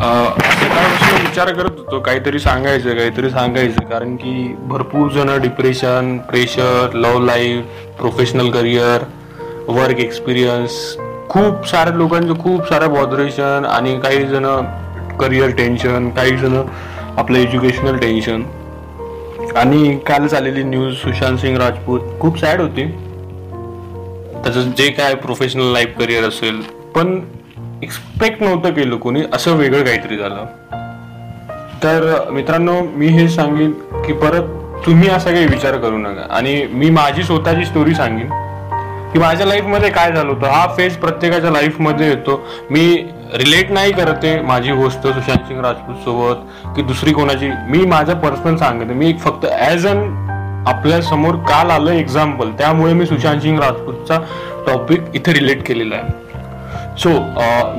सकाळपासून विचार करत होतो काहीतरी सांगायचं काहीतरी सांगायचं. कारण की भरपूर जण depression pressure love life professional career work experience खूप साऱ्या लोकांचं खूप सारं बॉदरेशन आणि काही जण करिअर टेन्शन काही जण आपलं एज्युकेशनल टेन्शन आणि कालच आलेली न्यूज सुशांत सिंग राजपूत खूप सॅड होती. त्याचं जे काय प्रोफेशनल लाईफ करिअर असेल पण एक्सपेक्ट नव्हतं केलं कोणी. असं वेगळं काहीतरी झालं. तर मित्रांनो मी हे सांगेन की परत तुम्ही असा काही विचार करू नका. आणि मी माझी स्वतःची स्टोरी सांगेन की माझ्या लाईफमध्ये काय झालं होतं. हा फेज प्रत्येकाच्या लाईफमध्ये येतो. मी रिलेट नाही करते माझी गोष्ट सुशांत सिंग राजपूत सोबत की दुसरी कोणाची. मी माझं पर्सनल सांगते मी फक्त ॲज अन आपल्यासमोर काल आलं एक्झाम्पल त्यामुळे मी सुशांत सिंग राजपूतचा टॉपिक इथे रिलेट केलेला आहे. सो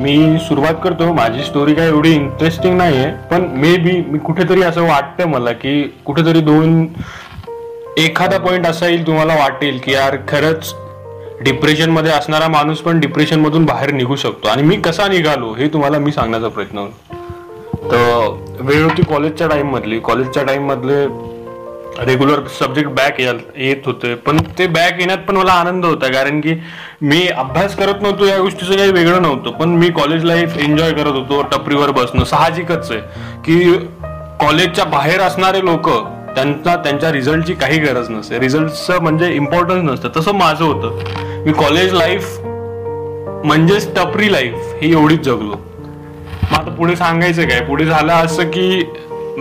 मी सुरुवात करतो. माझी स्टोरी काय एवढी इंटरेस्टिंग नाही आहे पण मे बी मी कुठेतरी असं वाटतं मला की कुठेतरी दोन एखादा पॉईंट असा येईल तुम्हाला वाटेल की यार खरंच डिप्रेशनमध्ये असणारा माणूस पण डिप्रेशनमधून बाहेर निघू शकतो. आणि मी कसा निघालो हे तुम्हाला मी सांगण्याचा प्रयत्न तर वेळ होती कॉलेजच्या टाईममधली कॉलेजच्या टाइम मधले रेग्युलर सब्जेक्ट बॅक येत होते. पण ते बॅक येण्यात पण मला आनंद होता कारण की मी अभ्यास करत नव्हतो या गोष्टीचं काही वेगळं नव्हतं. पण मी कॉलेज लाईफ एन्जॉय करत होतो टपरीवर बसणं साहजिकच आहे. की कॉलेजच्या बाहेर असणारे लोक त्यांचा त्यांच्या रिझल्टची काही गरज नसते. रिझल्टचं म्हणजे इम्पॉर्टन्स नसतं. तसं माझं होतं. मी कॉलेज लाईफ म्हणजेच टपरी लाईफ ही एवढीच जगलो. मग आता पुढे सांगायचं काय? पुढे झालं असं की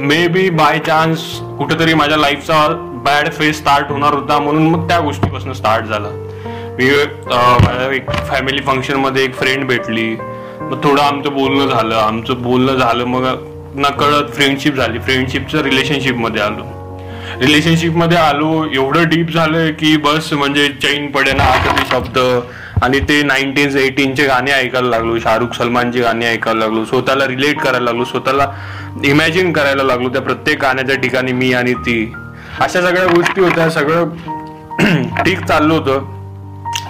मे बी बाय चान्स कुठेतरी माझ्या लाईफचा बॅड फेस स्टार्ट होणार होता म्हणून मग त्या गोष्टीपासून स्टार्ट झाला. मी एक फॅमिली फंक्शनमध्ये एक फ्रेंड भेटली. मग थोडं आमचं बोलणं झालं. आमचं बोलणं झालं मग ना कळत फ्रेंडशिप झाली. फ्रेंडशिपचं रिलेशनशिपमध्ये आलो. रिलेशनशिपमध्ये आलो एवढं डीप झालं की बस म्हणजे चैन पडे ना शब्द. आणि ते नाईन्टीन एटीनचे गाणे ऐकायला लागलो शाहरुख सलमानचे गाणे ऐकायला लागलो स्वतःला रिलेट करायला लागलो स्वतःला इमॅजिन करायला लागलो त्या प्रत्येक गाण्याच्या ठिकाणी मी आणि ती. अशा सगळ्या गोष्टी होत्या सगळं ठीक चाललं होतं.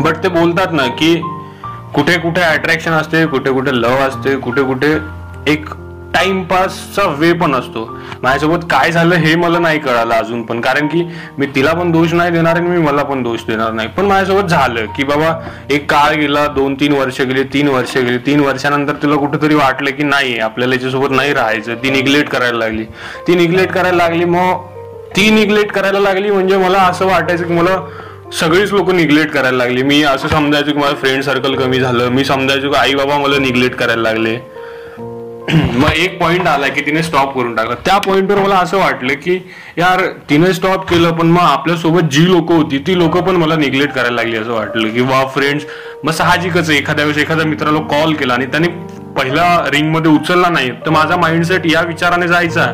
बट ते बोलतात ना की कुठे कुठे अट्रॅक्शन असते कुठे कुठे लव असते कुठे कुठे एक टाइमपासचा वे पण असतो. माझ्यासोबत काय झालं हे मला नाही कळालं अजून पण. कारण की मी तिला पण दोष नाही देणार आणि मी मला पण दोष देणार नाही. पण माझ्यासोबत झालं की बाबा एक काळ गेला दोन तीन वर्ष गेले तीन वर्ष गेले तीन वर्षानंतर तिला कुठेतरी वाटलं की नाही आपल्याला याच्यासोबत नाही राहायचं. ती निग्लेक्ट करायला लागली. ती निग्लेक्ट करायला लागली मग ती निग्लेक्ट करायला लागली म्हणजे मला असं वाटायचं की मला सगळीच लोक निग्लेक्ट करायला लागली. मी असं समजायचो की माझं फ्रेंड सर्कल कमी झालं. मी समजायचो की आई बाबा मला निग्लेक्ट करायला लागले. मग एक पॉइंट आला की तिने स्टॉप करून टाकला. त्या पॉइंटवर मला असं वाटलं की यार तिने स्टॉप केलं पण मग आपल्यासोबत जी लोक होती ती लोक पण मला निग्लेक्ट करायला लागली असं वाटलं की वा फ्रेंड्स मग साहजिकच एखाद्या वेळेस एखाद्या मित्राला कॉल केला आणि त्याने पहिला रिंगमध्ये उचलला नाही तर माझा माइंडसेट या विचाराने जायचा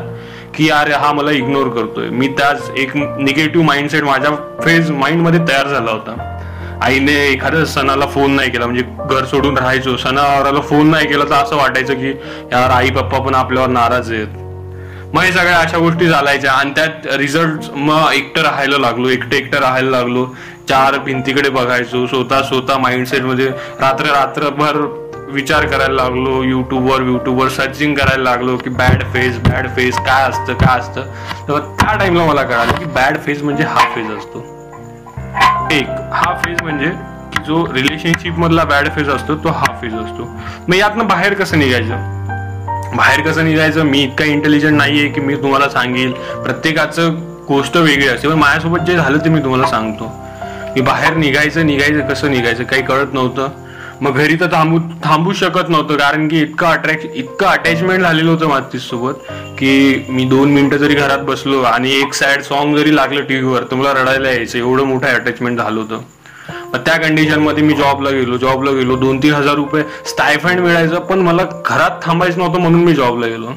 की यार हा मला इग्नोर करतोय. मी त्याच एक निगेटिव्ह माइंडसेट माझ्या फेज माइंडमध्ये तयार झाला होता. आईने एखाद्या सणाला फोन नाही केला म्हणजे घर सोडून राहायचो सणावाराला फोन नाही केला तर असं वाटायचं की यार आई पप्पा पण आपल्यावर नाराज आहेत. मग हे सगळ्या अशा गोष्टी चालायच्या आणि त्यात रिझल्ट मग एकटं राहायला लागलो एकटं एकटं राहायला लागलो. चार भिंतीकडे बघायचो स्वतः स्वतः माइंडसेटमध्ये रात्र रात्रभर विचार करायला लागलो युट्यूबवर युट्यूबवर सर्चिंग करायला लागलो की बॅड फेज बॅड फेज काय असतं काय असतं. तर त्या टाइमला मला कळालं की बॅड फेज म्हणजे हा फेज असतो. एक हा फेज म्हणजे जो रिलेशनशिप मधला बॅड फेज असतो तो हा फेज असतो. मग यातनं बाहेर कसं निघायचं? बाहेर कसं निघायचं? मी इतका इंटेलिजंट नाहीये की मी तुम्हाला सांगेल. प्रत्येकाचं गोष्ट वेगळी असते. पण माझ्यासोबत जे झालं ते मी तुम्हाला सांगतो. मी बाहेर निघायचं निघायचं कसं निघायचं? काही कळत नव्हतं. मग घरी तर थांबू थांबू शकत नव्हतं कारण की इतकं अट्रॅक्ट इतकं अटॅचमेंट झालेलं होतं माझ्या सोबत की मी दोन मिनिटं जरी घरात बसलो आणि एक सॅड सॉन्ग जरी लागलं टीव्हीवर तर मला रडायला यायचं एवढं मोठं अटॅचमेंट झालं होतं. मग त्या कंडिशनमध्ये मी जॉबला गेलो जॉबला गेलो दोन तीन हजार रुपये स्टायफंड मिळायचं पण मला घरात थांबायचं नव्हतं म्हणून मी जॉबला गेलो.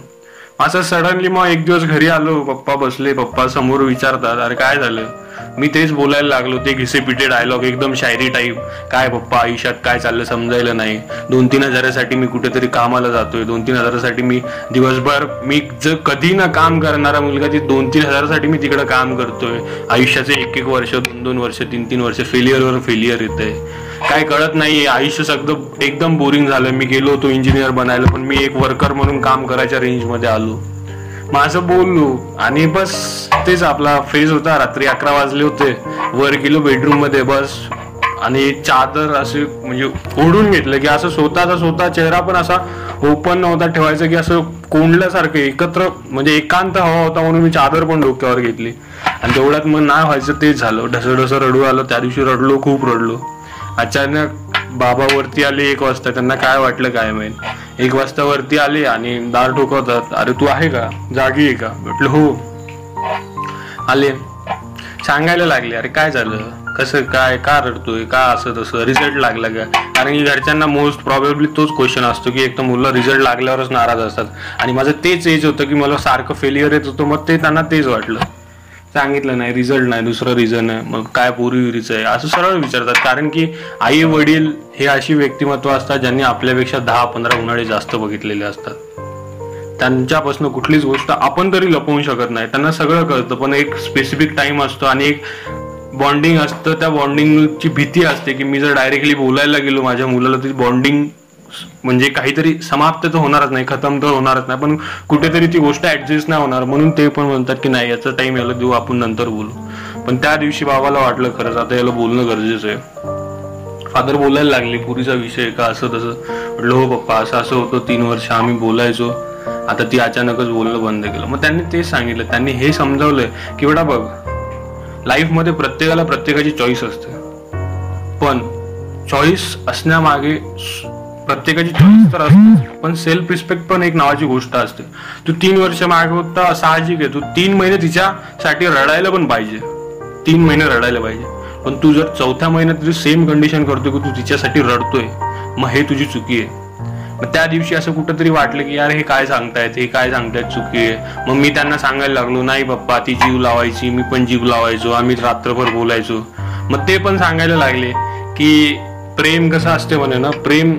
असं सडनली मग एक दिवस घरी आलो पप्पा बसले पप्पा समोर विचारतात अरे काय झालं? मी तेच बोलायला लागलो ते घिसेपिटे डायलॉग एकदम शायरी टाईप काय पप्पा आयुष्यात काय चाललं समजायला नाही. दोन तीन हजारासाठी मी कुठेतरी कामाला जातोय. दोन तीन हजारासाठी मी दिवसभर मी जर कधी ना काम करणारा मुलगा ती दोन तीन हजारासाठी मी तिकडे काम करतोय. आयुष्याचे एक एक वर्ष दोन दोन वर्ष तीन तीन वर्ष फेलियरवर फेलियर येत आहे काय कळत नाही आयुष्य सगळं एकदम बोरिंग झालं मी गेलो होतो इंजिनियर बनायला पण मी एक वर्कर म्हणून काम करायच्या रेंजमध्ये आलो. माझं बोललो आणि बस तेच आपला फेज होता. रात्री अकरा वाजले होते. वर गेलो बेडरूममध्ये बस. आणि चादर असे म्हणजे ओढून घेतलं की असं स्वतःचा स्वतः चेहरा पण असा ओपन नव्हता ठेवायचा की असं कोंडल्यासारखं एकत्र म्हणजे एकांत हवा होता म्हणून मी चादर पण डोक्यावर घेतली. आणि तेवढ्यात मग नाही व्हायचं तेच झालं. ढसं ढसं रडू आलं. त्या दिवशी रडलो खूप रडलो. अचानक बाबा वरती आले एक वाजता त्यांना काय वाटलं काय माहीत. एक वाजता वरती आले आणि दार ठोकवतात अरे तू आहे का? जागी आहे का? म्हटलं हो. आले. सांगायला लागले अरे काय झालं? कसं काय का रडतोय? का असं तसं? रिझल्ट लागला का? कारण की घरच्यांना मोस्ट प्रॉबेबली तोच क्वेश्चन असतो की एक तर मुलं रिझल्ट लागल्यावरच नाराज असतात. आणि माझं तेच एज होतं की मला सारखं फेलियर येत होतं मग ते त्यांना तेच वाटलं. सांगितलं नाही रिझल्ट नाही दुसरं रिझन आहे. मग काय विरीचं आहे? असं सरळ विचारतात. कारण की आई वडील हे अशी व्यक्तिमत्व असतात ज्यांनी आपल्यापेक्षा दहा पंधरा उन्हाळे जास्त बघितलेले असतात. त्यांच्यापासून कुठलीच गोष्ट आपण तरी लपवू शकत नाही. त्यांना सगळं कळतं पण एक स्पेसिफिक टाइम असतो आणि एक बॉन्डिंग असतं. त्या बॉन्डिंगची भीती असते की मी जर डायरेक्टली बोलायला गेलो माझ्या मुलाला ती बॉन्डिंग म्हणजे काहीतरी समाप्त तर होणारच नाही खतम तर होणारच नाही पण कुठेतरी ती गोष्ट ऍडजस्ट नाही होणार म्हणून ते पण म्हणतात की नाही याचा टाइम याला देऊ आपण नंतर बोलू. पण त्या दिवशी बाबाला वाटलं खरंच आता याला बोलणं गरजेचं आहे. फादर बोलायला लागले पुरीचा विषय का असं तसं. म्हटलं हो पप्पा असं असं होतं तीन वर्ष आम्ही बोलायचो. आता ती अचानकच बोलणं बंद केलं. मग त्यांनी तेच सांगितलं त्यांनी हे समजावलंय की बेटा बघ लाईफमध्ये प्रत्येकाला प्रत्येकाची चॉईस असते. पण चॉईस असण्यामागे प्रत्येकाची चॉईस तर असते पण सेल्फ रिस्पेक्ट पण एक नावाची गोष्ट असते. तू तीन वर्ष मागे होता साहजिक आहे. तू तीन महिने तिच्यासाठी रडायला पण पाहिजे. तीन महिने रडायला पाहिजे. पण तू जर चौथ्या महिन्यात तुझी सेम कंडिशन करतोय की तू तिच्यासाठी रडतोय मग हे तुझी चुकी आहे. मग त्या दिवशी असं कुठंतरी वाटलं की यार हे काय सांगतायत? हे काय सांगतायत? चुकी आहे. मग मी त्यांना सांगायला लागलो नाही पप्पा ती जीव लावायची मी पण जीव लावायचो आम्ही रात्रभर बोलायचो. मग ते पण सांगायला लागले की प्रेम कसं असते म्हणे ना प्रेम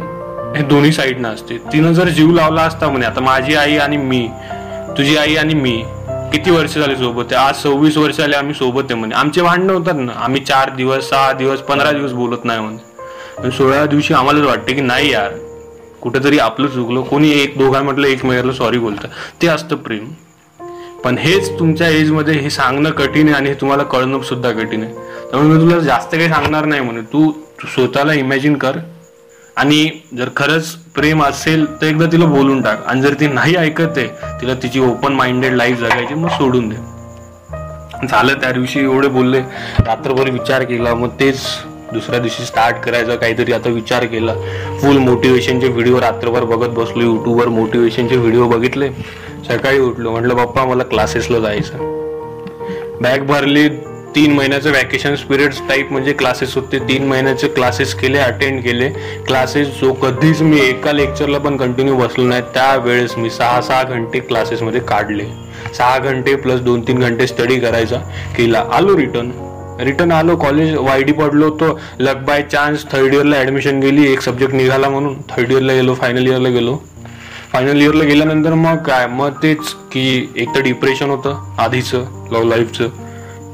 हे दोन्ही साईडनं असते. तिनं जर जीव लावला असता म्हणे आता माझी आई आणि मी तुझी आई आणि मी किती वर्ष झाली सोबत आहे? आज सव्वीस वर्ष आले आम्ही सोबत आहे म्हणे. आमचे भांडणं होतात ना. आम्ही चार दिवस सहा दिवस पंधरा दिवस बोलत नाही म्हणे. सोळा दिवशी आम्हालाच वाटते की नाही यार कुठेतरी आपलं चुकलं. कोणी एक दोघा म्हटलं एक सॉरी बोलतं. ते असतं प्रेम. पण हेच तुमच्या एजमध्ये हे सांगणं कठीण आहे आणि हे तुम्हाला कळणं सुद्धा कठीण आहे. त्यामुळे मी तुला जास्त काही सांगणार नाही म्हणे. तू स्वतःला इमॅजिन कर. आणि जर खरंच प्रेम असेल तर एकदा तिला बोलून टाक. आणि जर ती नाही ऐकत आहे तिला तिची ओपन माइंडेड लाईफ जगायची मग सोडून दे. झालं त्या दिवशी एवढे बोलले रात्रभर विचार केला मग तेच दुसऱ्या दिवशी स्टार्ट करायचं काहीतरी आता विचार केला. फुल मोटिवेशनचे व्हिडिओ रात्रभर बघत बसलो युट्यूबवर मोटिवेशनचे व्हिडिओ बघितले. सकाळी उठलो म्हटलं पप्पा मला क्लासेसला जायचं बॅग भरली तीन महिन्याचं वॅकेशन पिरियड टाईप म्हणजे क्लासेस होते. तीन महिन्याचे क्लासेस केले अटेंड केले. क्लासेस जो कधीच मी एका लेक्चरला पण कंटिन्यू बसलो नाही. त्यावेळेस मी सहा सहा घंटे क्लासेसमध्ये काढले. सहा घंटे प्लस दोन तीन घंटे स्टडी करायचा केला. आलो रिटर्न रिटर्न आलो कॉलेज वायडी पडलो तो लक बाय चान्स थर्ड इयरला ऍडमिशन गेली. एक सब्जेक्ट निघाला म्हणून. थर्ड इयरला गेलो फायनल इयरला गेलो. फायनल इयरला गेल्यानंतर मग काय? मग तेच की एक तर डिप्रेशन होतं आधीचं लव्ह लाईफचं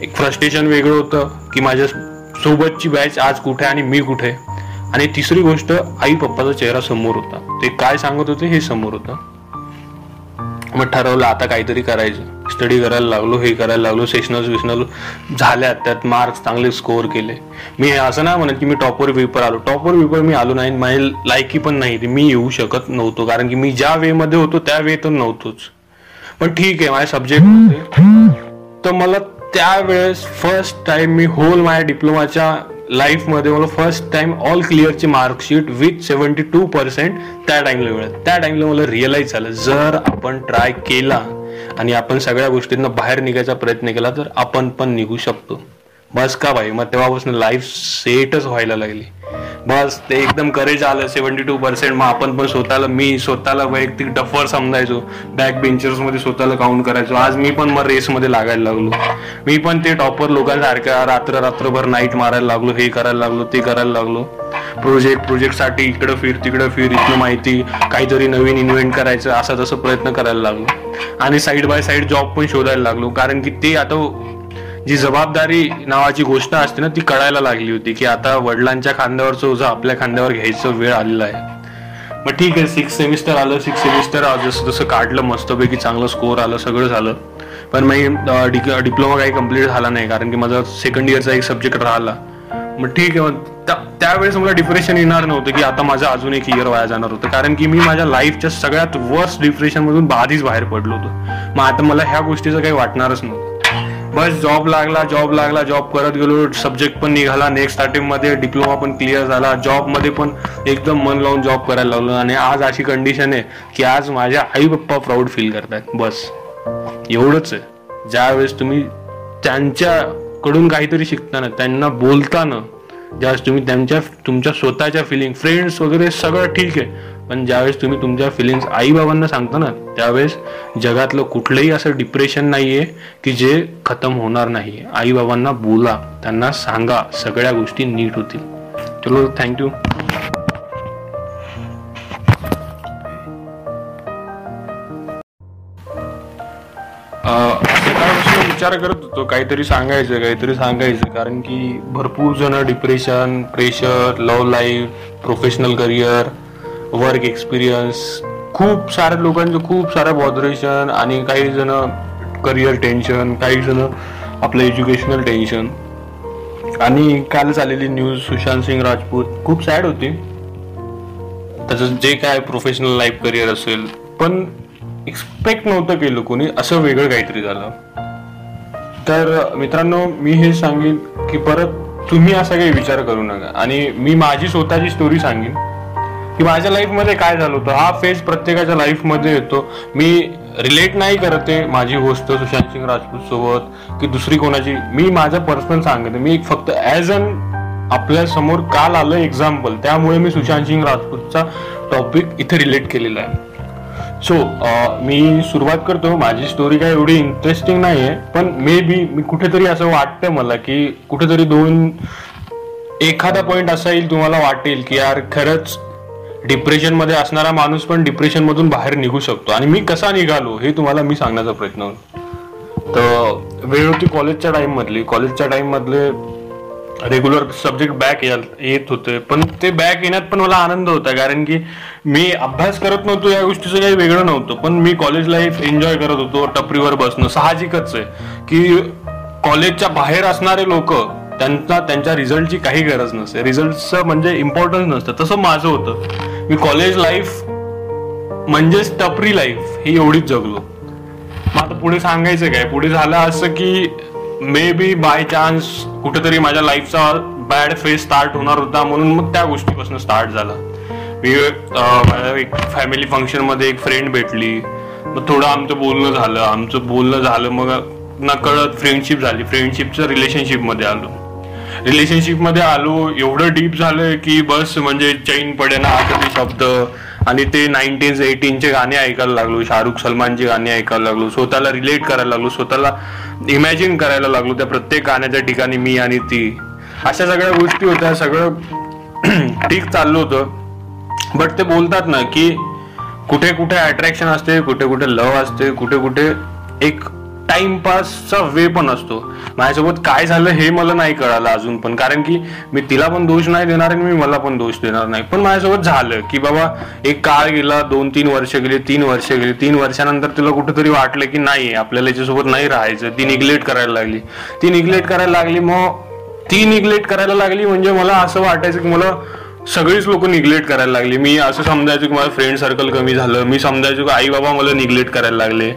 एक फ्रस्ट्रेशन वेगळं होतं की माझ्या सोबतची बॅच आज कुठे आणि मी कुठे? आणि तिसरी गोष्ट आई पप्पाचा चेहरा समोर होता. ते काय सांगत होते हे समोर होतं. मग ठरवलं आता काहीतरी करायचं. स्टडी करायला लागलो हे करायला लागलो सेशनल विशनल झाल्या त्यात मार्क्स चांगले स्कोअर केले. मी असं नाही म्हणत की मी टॉपवर पेपर आलो. टॉपवर पेपर मी आलो नाही माझी लायकी पण नाही. मी येऊ शकत नव्हतो कारण की मी ज्या वे मध्ये होतो त्या वे तर नव्हतोच. पण ठीक आहे माझ्या सब्जेक्ट तर मला त्यावेळेस फर्स्ट टाइम मी होल माझ्या डिप्लोमाच्या लाईफमध्ये मला first time all क्लिअरची marksheet with seventy two percent त्या टाईमला मिळत त्या टाईमला मला रिअलाईज झालं जर आपण ट्राय केला आणि आपण सगळ्या गोष्टींना बाहेर निघायचा प्रयत्न केला तर आपण पण निघू शकतो. बस का भाई मग तेव्हापासून लाईफ सेटच व्हायला लागली. बस ते एकदम करेज आलं. सेव्हन्टी टू पर्सेंट मग आपण पण स्वतःला मी स्वतःला वैयक्तिक डफर समजायचो. बॅक बेंचर्समध्ये स्वतःला काउंट करायचो. आज मी पण मग रेसमध्ये लागायला लागलो. मी पण ते टॉपर लोकांसारख्या रात्र रात्रभर नाईट मारायला लागलो. हे करायला लागलो ते करायला लागलो. प्रोजेक्ट प्रोजेक्टसाठी इकडं फिर तिकडं फिर इथलं माहिती. काहीतरी नवीन इन्व्हेंट करायचं असा तसं प्रयत्न करायला लागलो. आणि साईड बाय साईड जॉब पण शोधायला लागलो. कारण की ते आता जी जबाबदारी नावाची गोष्ट असते ना ती कळायला लागली होती की आता वडिलांच्या खांद्यावरचं ओझं आपल्या खांद्यावर घ्यायचं वेळ आलेला आहे. मग ठीक आहे सिक्स सेमिस्टर आलं सिक्स सेमिस्टर जसं जसं काढलं मस्तपैकी चांगलं स्कोअर आलं सगळं झालं. पण मी डिप्लोमा काही कंप्लीट झाला नाही कारण की माझा सेकंड इयरचा एक सब्जेक्ट राहिला. मग ठीक आहे मग त्यावेळेस मला डिप्रेशन येणार नव्हतं की आता माझं अजून एक इयर वाया जाणार होतं. कारण की मी माझ्या लाईफच्या सगळ्यात वर्स्ट डिप्रेशनमधून आधीच बाहेर पडलो होतो. मग आता मला ह्या गोष्टीचं काही वाटणारच नव्हतं. बस जॉब लागला जॉब लागला जॉब करत गेलो सब्जेक्ट पण निघाला नेक्स्ट स्टार्टिंगमध्ये डिप्लोमा पण क्लिअर झाला जॉबमध्ये पण एकदम मन लावून जॉब करायला लागलो आणि आज अशी कंडिशन आहे की आज माझ्या आई पप्पा प्राऊड फील करतात. बस. एवढंच आहे. ज्यावेळेस तुम्ही त्यांच्याकडून काहीतरी शिकताना त्यांना बोलताना ज्यावेळेस तुम्ही त्यांच्या तुमच्या स्वतःच्या फिलिंग फ्रेंड्स वगैरे सगळं ठीक आहे. पण ज्यावेळेस तुम्ही तुमच्या फिलिंग्स आईबाबांना सांगता ना त्यावेळेस जगातलं कुठलंही असं डिप्रेशन नाहीये की जे खतम होणार नाही आई बाबांना बोला त्यांना सांगा सगळ्या गोष्टी नीट होतील. चलो थँक्यू विचार करत होतो काहीतरी सांगायचं काहीतरी सांगायचं कारण की भरपूर जण depression pressure love life professional career work experience खूप साऱ्या लोकांचं खूप सारं बॉदरेशन आणि काही जण करिअर टेन्शन काही जण आपलं एज्युकेशनल टेन्शन आणि काल झालेली न्यूज सुशांत सिंग राजपूत खूप सॅड होती. त्याचं जे काय प्रोफेशनल लाईफ करिअर असेल पण एक्सपेक्ट नव्हतं केलं कोणी असं वेगळं काहीतरी झालं. तर मित्रांनो मी हे सांगेन की परत तुम्ही असा काही विचार करू नका. आणि मी माझी स्वतःची स्टोरी सांगेन. की माझ्या लाईफमध्ये काय झालं होतं? हा फेज प्रत्येकाच्या लाईफमध्ये येतो. मी रिलेट नाही करत आहे माझी गोष्ट सुशांत सिंग राजपूत सोबत की दुसरी कोणाची. मी माझं पर्सनल सांगते मी फक्त ऍज अन आपल्यासमोर काल आलं एक्झाम्पल त्यामुळे मी सुशांत सिंग राजपूतचा टॉपिक इथे रिलेट केलेला आहे. सो uh, मी सुरुवात करतो. माझी स्टोरी काय एवढी इंटरेस्टिंग नाही आहे पण मे बी मी कुठेतरी असं वाटतं मला की कुठेतरी दोन एखादा पॉइंट असा येईल तुम्हाला वाटेल की यार खरंच डिप्रेशनमध्ये असणारा माणूस पण डिप्रेशन मधून बाहेर निघू शकतो. आणि मी कसा निघालो हे तुम्हाला मी सांगण्याचा प्रयत्न तर वेळ होती कॉलेजच्या टाईममधली कॉलेजच्या टाईममधले रेग्युलर सब्जेक्ट बॅक येत होते. पण ते बॅक येण्यात पण मला आनंद होता. कारण की मी अभ्यास करत नव्हतो या गोष्टीचं काही वेगळं नव्हतं. पण मी कॉलेज लाईफ एन्जॉय करत होतो टपरीवर बसणं साहजिकच आहे. की कॉलेजच्या बाहेर असणारे लोक त्यांचा त्यांच्या रिझल्टची काही गरज नसते. रिझल्टचं म्हणजे इम्पॉर्टन्स नसतं. तसं माझं होतं. मी कॉलेज लाईफ म्हणजेच टपरी लाईफ ही एवढीच जगलो. मग आता पुढे सांगायचं काय? पुढे झालं असं की मे बी बाय चान्स कुठेतरी माझ्या लाईफचा बॅड फेस स्टार्ट होणार होता म्हणून मग त्या गोष्टीपासून स्टार्ट झाला. मी एक फॅमिली फंक्शनमध्ये एक फ्रेंड भेटली. मग थोडं आमचं बोलणं झालं. आमचं बोलणं झालं मग नकळत फ्रेंडशिप झाली. फ्रेंडशिपचं रिलेशनशिपमध्ये आलो. रिलेशनशिपमध्ये आलो एवढं डीप झालंय की बस म्हणजे चैन पडे ना आता शब्द. आणि ते नाईन्टीन एटीनचे गाणे ऐकायला लागलो शाहरुख सलमानचे गाणे ऐकायला लागलो स्वतःला रिलेट करायला लागलो स्वतःला इमॅजिन करायला लागलो त्या प्रत्येक गाण्याच्या ठिकाणी मी आणि ती. अशा सगळ्या गोष्टी होत्या सगळं ठीक चाललं होतं. बट ते बोलतात ना की कुठे कुठे अट्रॅक्शन असते कुठे कुठे लव असते कुठे कुठे एक टाइमपासचा वे पण असतो. माझ्यासोबत काय झालं हे मला नाही कळालं अजून पण. कारण की मी तिला पण दोष नाही देणार आणि मी मला पण दोष देणार नाही. पण माझ्यासोबत झालं की बाबा एक काळ गेला दोन तीन वर्ष गेली तीन वर्ष गेली तीन वर्षानंतर तिला कुठेतरी वाटलं की नाही आपल्याला याच्यासोबत नाही राहायचं. ती निग्लेक्ट करायला लागली. ती निग्लेक्ट करायला लागली मग ती निग्लेक्ट करायला लागली म्हणजे मला असं वाटायचं की मला सगळीच लोक निग्लेक्ट करायला लागली. मी असं समजायचो की माझं फ्रेंड सर्कल कमी झालं. मी समजायचो की आई बाबा मला निग्लेक्ट करायला लागले.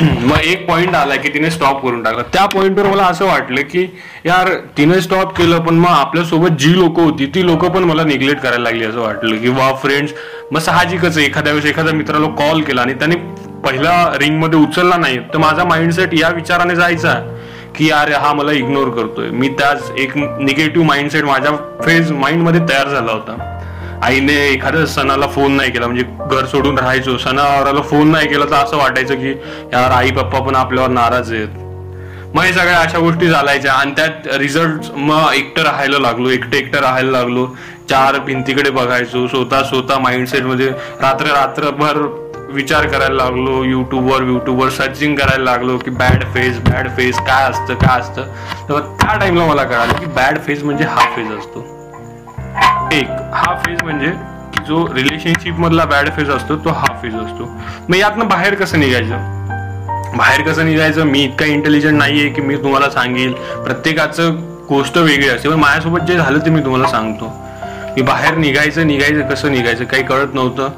मग एक पॉइंट आला की तिने स्टॉप करून टाकला. त्या पॉइंटवर मला असं वाटलं की यार तिने स्टॉप केलं पण मग आपल्यासोबत जी लोक होती ती लोक पण मला निग्लेक्ट करायला लागली असं वाटलं की वा फ्रेंड्स मग साहजिकच एखाद्या वेळेस एखाद्या मित्राला कॉल केला आणि त्याने पहिला रिंगमध्ये उचलला नाही तर माझा माइंडसेट या विचाराने जायचा की यार हा मला इग्नोर करतोय. मी त्याच एक निगेटिव्ह माइंडसेट माझ्या फेज माइंडमध्ये तयार झाला होता. आईने एखाद्या सणाला फोन नाही केला म्हणजे घर सोडून राहायचो. सणावाराला फोन नाही केला तर असं वाटायचं की यार आई पप्पा पण आपल्यावर नाराज आहेत. मग हे सगळ्या अशा गोष्टी चालायच्या आणि त्यात रिझल्ट मग एकटं राहायला लागलो एकटं एकटं राहायला लागलो. चार भिंतीकडे बघायचो स्वतः स्वतः माइंडसेटमध्ये रात्र रात्रभर विचार करायला लागलो युट्यूबवर युट्यूबवर सर्चिंग करायला लागलो की बॅड फेज बॅड फेज काय असतं काय असतं. तर त्या टाईमला मला कळालं की बॅड फेज म्हणजे हा फेज असतो. एक हा फेज म्हणजे जो रिलेशनशिप मधला बॅड फेज असतो तो हा फेज असतो. मग यातनं बाहेर कसं निघायचं? बाहेर कसं निघायचं? मी इतका इंटेलिजंट नाहीये की मी तुम्हाला सांगेल. प्रत्येकाचं गोष्ट वेगळी असते. पण माझ्यासोबत जे झालं ते मी तुम्हाला सांगतो. मी बाहेर निघायचं निघायचं कसं निघायचं काही कळत नव्हतं.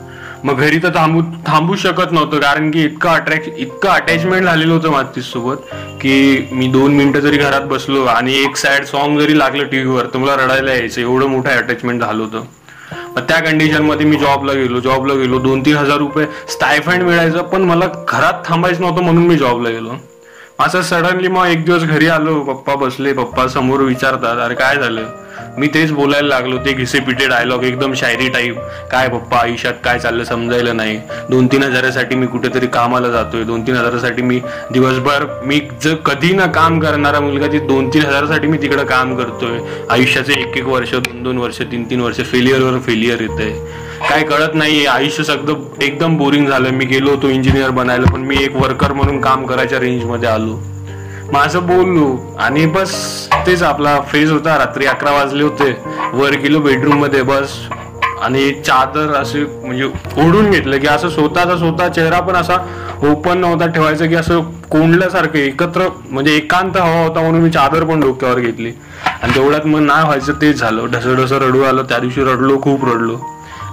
मग घरी तर थांबू थांबू शकत नव्हतं कारण की इतकं अट्रॅक्ट इतकं अटॅचमेंट झालेलं होतं मातीस सोबत की मी दोन मिनिटं जरी घरात बसलो आणि एक सॅड सॉन्ग जरी लागलं टीव्हीवर तर मला रडायला यायचं. एवढं मोठं अटॅचमेंट झालं होतं. मग त्या कंडिशनमध्ये मी जॉबला गेलो जॉबला गेलो. दोन तीन हजार रुपये स्टायफंड मिळायचं पण मला घरात थांबायचं नव्हतं म्हणून मी जॉबला गेलो. असं सडनली मग एक दिवस घरी आलो पप्पा बसले पप्पा समोर विचारतात अरे काय झालं? मी तेच बोलायला लागलो ते घिसेपिटे डायलॉग एकदम शायरी टाईप काय पप्पा आयुष्यात काय चाललं समजायला नाही. दोन तीन हजारासाठी मी कुठेतरी कामाला जातोय. दोन तीन हजारासाठी मी दिवसभर मी जर कधी ना काम करणारा मुलगा ती दोन तीन हजारासाठी मी तिकडं काम करतोय. आयुष्याचे एक एक वर्ष दोन दोन वर्ष तीन तीन वर्ष फेलियरवर फेलियर येत काय कळत नाही आयुष्य सगळं एकदम बोरिंग झालं. मी गेलो होतो इंजिनियर बनायला पण मी एक वर्कर म्हणून काम करायच्या रेंजमध्ये आलो. माझं बोललो आणि बस तेच आपला फेज होता रात्री अकरा वाजले होते. वर गेलो बेडरूममध्ये बस. आणि चादर असे म्हणजे ओढून घेतलं की असं स्वतःचा स्वतः चेहरा पण असा ओपन नव्हता ठेवायचा की असं कोंडल्यासारखं एकत्र म्हणजे एकांत हवा होता म्हणून मी चादर पण डोक्यावर घेतली. आणि तेवढ्यात मग नाही व्हायचं तेच झालं. ढसडसं रडू आलं. त्या दिवशी रडलो खूप रडलो.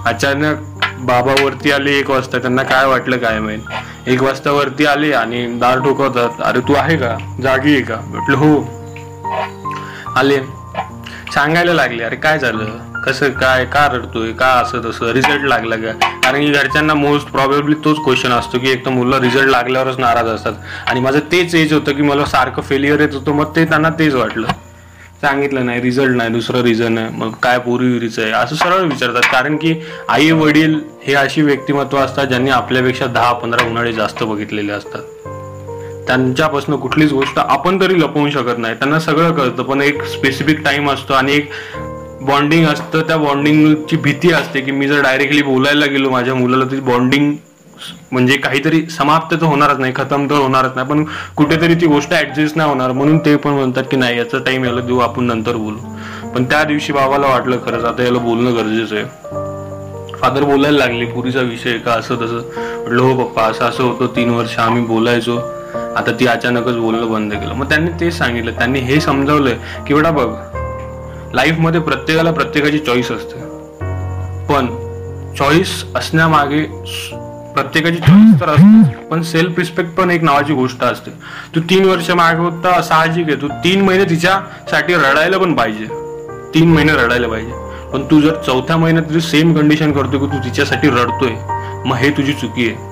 अचानक बाबा वरती आले एक वाजता त्यांना काय वाटलं काय माहीत. एक वाजता वरती आले आणि दार ठोकवतात अरे तू आहे का? जागी आहे का? म्हटलं हो. आले. सांगायला लागले अरे काय झालं? कसं काय का रडतोय? का असं तसं? रिझल्ट लागला का? कारण की घरच्यांना मोस्ट प्रॉब्लेबली तोच क्वेश्चन असतो की एक तर मुलं रिझल्ट लागल्यावरच नाराज असतात. आणि माझं तेच एज होतं की मला सारखं फेलियर येत होतं मग ते त्यांना तेच वाटलं. सांगितलं नाही रिझल्ट नाही दुसरं रिझन आहे मग काय विरीचं आहे? असं सरळ विचारतात. कारण की आई वडील हे अशी व्यक्तिमत्व असतात ज्यांनी आपल्यापेक्षा दहा पंधरा उन्हाळे जास्त बघितलेले असतात. त्यांच्यापासून कुठलीच गोष्ट आपण तरी लपवू शकत नाही. त्यांना सगळं कळतं पण एक स्पेसिफिक टाइम असतो आणि एक बॉन्डिंग असतं. त्या बॉन्डिंगची भीती असते की मी जर डायरेक्टली बोलायला गेलो माझ्या मुलाला ती बॉन्डिंग म्हणजे काहीतरी समाप्त तर होणारच नाही खतम तर होणारच नाही पण कुठेतरी ती गोष्ट ऍडजस्ट नाही होणार म्हणून ते पण म्हणतात की नाही याचा टाइम याला देऊ आपण नंतर बोलू. पण त्या दिवशी बाबाला वाटलं खरंच आता याला बोलणं गरजेचं आहे. फादर बोलायला लागले पुरीचा विषय का असं तसं. म्हटलं हो पप्पा असं असं होतं तीन वर्ष आम्ही बोलायचो. आता ती अचानकच बोलणं बंद केलं. मग त्यांनी तेच सांगितलं त्यांनी हे समजावलंय की बेटा बघ लाईफमध्ये प्रत्येकाला प्रत्येकाची चॉईस असते. पण चॉईस असण्यामागे प्रत्येकाची चॉईस तर असते. पण सेल्फ रिस्पेक्ट पण एक नावाची गोष्ट असते. तू तीन वर्ष मागे होता साहजिक आहे. तू तीन महिने तिच्यासाठी रडायला पण पाहिजे. तीन महिने रडायला पाहिजे. पण तू जर चौथ्या महिन्यात तुझी सेम कंडिशन करतोय की तू तिच्यासाठी रडतोय मग हे तुझी चुकी आहे.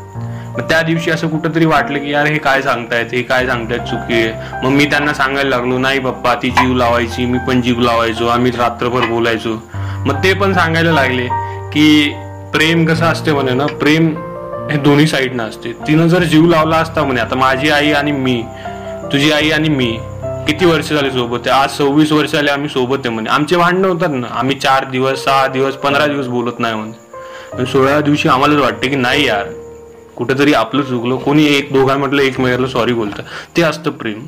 मग त्या दिवशी असं कुठंतरी वाटलं की यार हे काय सांगतायत? हे काय सांगतायत? चुकी आहे. मग मी त्यांना सांगायला लागलो नाही पप्पा ती जीव लावायची मी पण जीव लावायचो. आम्ही रात्रभर बोलायचो. मग ते पण सांगायला लागले की प्रेम कसं असते म्हणे ना? प्रेम हे दोन्ही साईडनं असते. तिनं जर जीव लावला असता म्हणे आता माझी आई आणि मी तुझी आई आणि मी किती वर्ष झाली सोबत आहे? आज सव्वीस वर्ष आले आम्ही सोबत आहे म्हणे. आमचे भांडणं होतात ना. आम्ही चार दिवस सहा दिवस पंधरा दिवस बोलत नाही म्हणे. सोळा दिवशी आम्हालाच वाटते की नाही यार कुठेतरी आपलं चुकलं. कोणी एक दोघा म्हटलं एक सॉरी बोलतं. ते असतं प्रेम.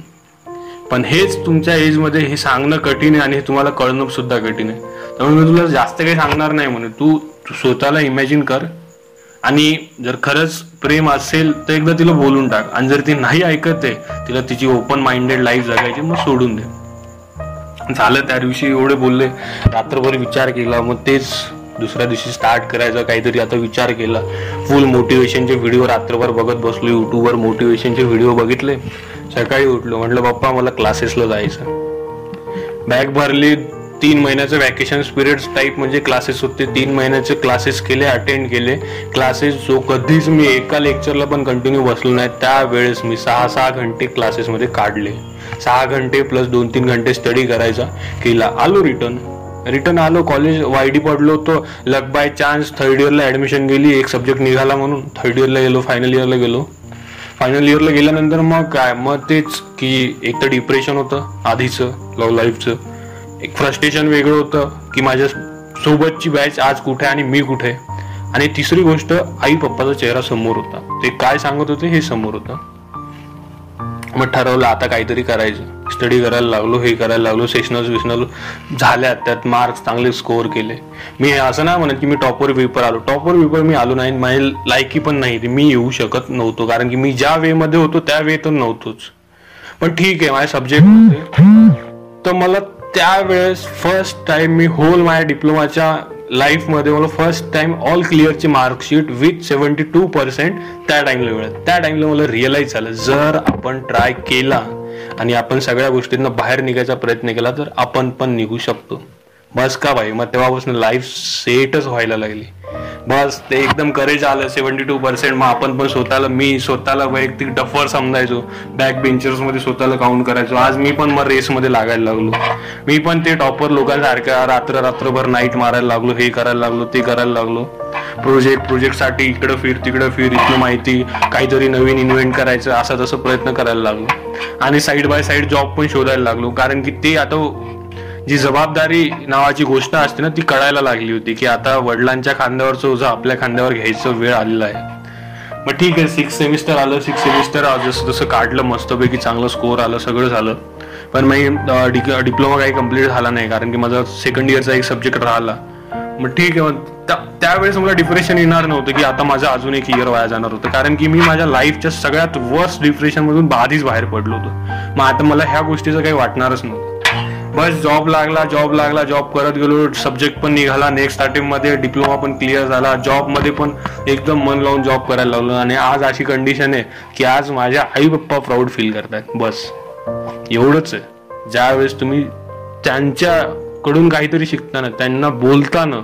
पण हेच तुमच्या एजमध्ये हे सांगणं कठीण आहे आणि हे तुम्हाला कळणं सुद्धा कठीण आहे. त्यामुळे मी तुला जास्त काही सांगणार नाही म्हणे. तू स्वतःला इमॅजिन कर. आणि जर खरंच प्रेम असेल तर एकदा तिला बोलून टाक. आणि जर ती नाही ऐकत आहे तिला तिची ओपन माइंडेड लाईफ जगायची मग सोडून दे. झालं त्या दिवशी एवढे बोलले रात्रभर विचार केला मग तेच दुसऱ्या दिवशी स्टार्ट करायचं काहीतरी आता विचार केला. फुल मोटिवेशनचे व्हिडिओ रात्रभर बघत बसलो युट्यूबवर मोटिवेशनचे व्हिडिओ बघितले. सकाळी उठलो म्हटलं बाप्पा मला क्लासेसला जायचं बॅग भरली तीन महिन्याचं वॅकेशन पिरियड्स टाईप म्हणजे क्लासेस होते. तीन महिन्याचे क्लासेस केले अटेंड केले. क्लासेस जो कधीच मी एका लेक्चरला पण कंटिन्यू बसलो नाही. त्यावेळेस मी सहा सहा घंटे क्लासेसमध्ये काढले. सहा घंटे प्लस दोन तीन घंटे स्टडी करायचा. केला आलो रिटर्न रिटर्न आलो कॉलेज वायडी पडलो तो लक बाय चान्स थर्ड इयरला ॲडमिशन गेली. एक सब्जेक्ट निघाला म्हणून. थर्ड इयरला गेलो फायनल इयरला गेलो. फायनल इयरला गेल्यानंतर मग काय? मग तेच की एक तर डिप्रेशन होतं आधीचं लव्ह लाईफचं एक फ्रस्ट्रेशन वेगळं होतं की माझ्या सोबतची बॅच आज कुठे आणि मी कुठे आणि तिसरी गोष्ट आई पप्पाचा चेहरा समोर होता. ते काय सांगत होते हे समोर होतं. मग ठरवलं आता काहीतरी करायचं. स्टडी करायला लागलो हे करायला लागलो सेशनल विशनल झाल्यात. त्यात मार्क्स चांगले स्कोअर केले. मी असं नाही म्हणत की मी टॉपवर पेपर आलो. टॉपवर पेपर मी आलो नाही. माझी लायकी पण नाही. मी येऊ शकत नव्हतो. कारण की मी ज्या वे मध्ये होतो त्या वे तर नव्हतोच. पण ठीक आहे माझे सब्जेक्ट होते तर मला त्यावेळेस फर्स्ट टाइम मी होल माझ्या डिप्लोमाच्या लाईफमध्ये मला first time all क्लिअरची marksheet with seventy two percent त्या टाईमला मिळत त्या टाईमला मला रिअलाईज झालं. जर आपण ट्राय केला आणि आपण सगळ्या गोष्टींना बाहेर निघायचा प्रयत्न केला तर आपण पण निघू शकतो. बस का भाई? मग तेव्हापासून लाईफ सेटच व्हायला लागली. बस ते एकदम करेज आलं सेव्हन्टी टू पर्सेंट मग आपण पण स्वतःला मी स्वतःला वैयक्तिक डफर समजायचो. बॅक बेंचर्समध्ये स्वतःला काउंट करायचो. आज मी पण मग रेसमध्ये लागायला लागलो. मी पण ते टॉपर लोकांसारख्या रात्र रात्रभर नाईट मारायला लागलो हे करायला लागलो ते करायला लागलो. प्रोजेक्ट प्रोजेक्टसाठी इकडं फिर तिकडं फिर इथलं माहिती काहीतरी नवीन इन्व्हेंट करायचं असा तसं प्रयत्न करायला लागलो. आणि साईड बाय साईड जॉब पण शोधायला लागलो. कारण की ते आता जी जबाबदारी नावाची गोष्ट असते ना ती कळायला लागली होती की आता वडिलांच्या खांद्यावरचं ओझं आपल्या खांद्यावर घ्यायचं वेळ आलेला आहे. मग ठीक आहे सिक्स सेमिस्टर आलं सिक्स सेमिस्टर जसं जसं काढलं मस्तपैकी चांगलं स्कोअर आलं सगळं झालं. पण मग डिप्लोमा काही कंप्लीट झाला नाही कारण की माझा सेकंड इयरचा एक सब्जेक्ट राहिला. मग ठीक आहे मग त्यावेळेस मला डिप्रेशन येणार नव्हतं की आता माझं अजून एक इयर वाया जाणार होतं. कारण की मी माझ्या लाईफच्या सगळ्यात वर्स्ट डिप्रेशनमधून आधीच बाहेर पडलो होतो. मग आता मला ह्या गोष्टीचं काही वाटणारच नव्हतं. बस जॉब लागला जॉब लागला जॉब करत गेलो. सब्जेक्ट पण निघाला. नेक्स्ट अटेम्प्टमध्ये डिप्लोमा पण क्लिअर झाला. जॉबमध्ये पण एकदम मन लावून जॉब करायला लागलो. आणि आज अशी कंडिशन आहे की आज माझ्या आई पप्पा प्राऊड फील करतात. बस. एवढंच आहे. ज्यावेळेस तुम्ही त्यांच्याकडून काहीतरी शिकताना त्यांना बोलताना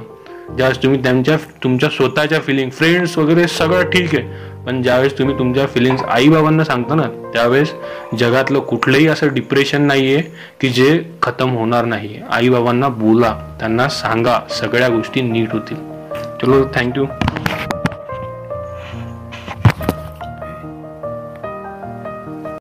ज्यावेळेस तुम्ही त्यांच्या तुमच्या स्वतःच्या फिलिंग फ्रेंड्स वगैरे सगळं ठीक आहे. पण ज्यावेळेस तुम्ही तुमच्या फिलिंग्स आई बाबांना सांगता ना त्यावेळेस जगातलं कुठलंही असं डिप्रेशन नाही आहे की जे खतम होणार नाही आई बाबांना बोला त्यांना सांगा सगळ्या गोष्टी नीट होतील. चलो थँक्यू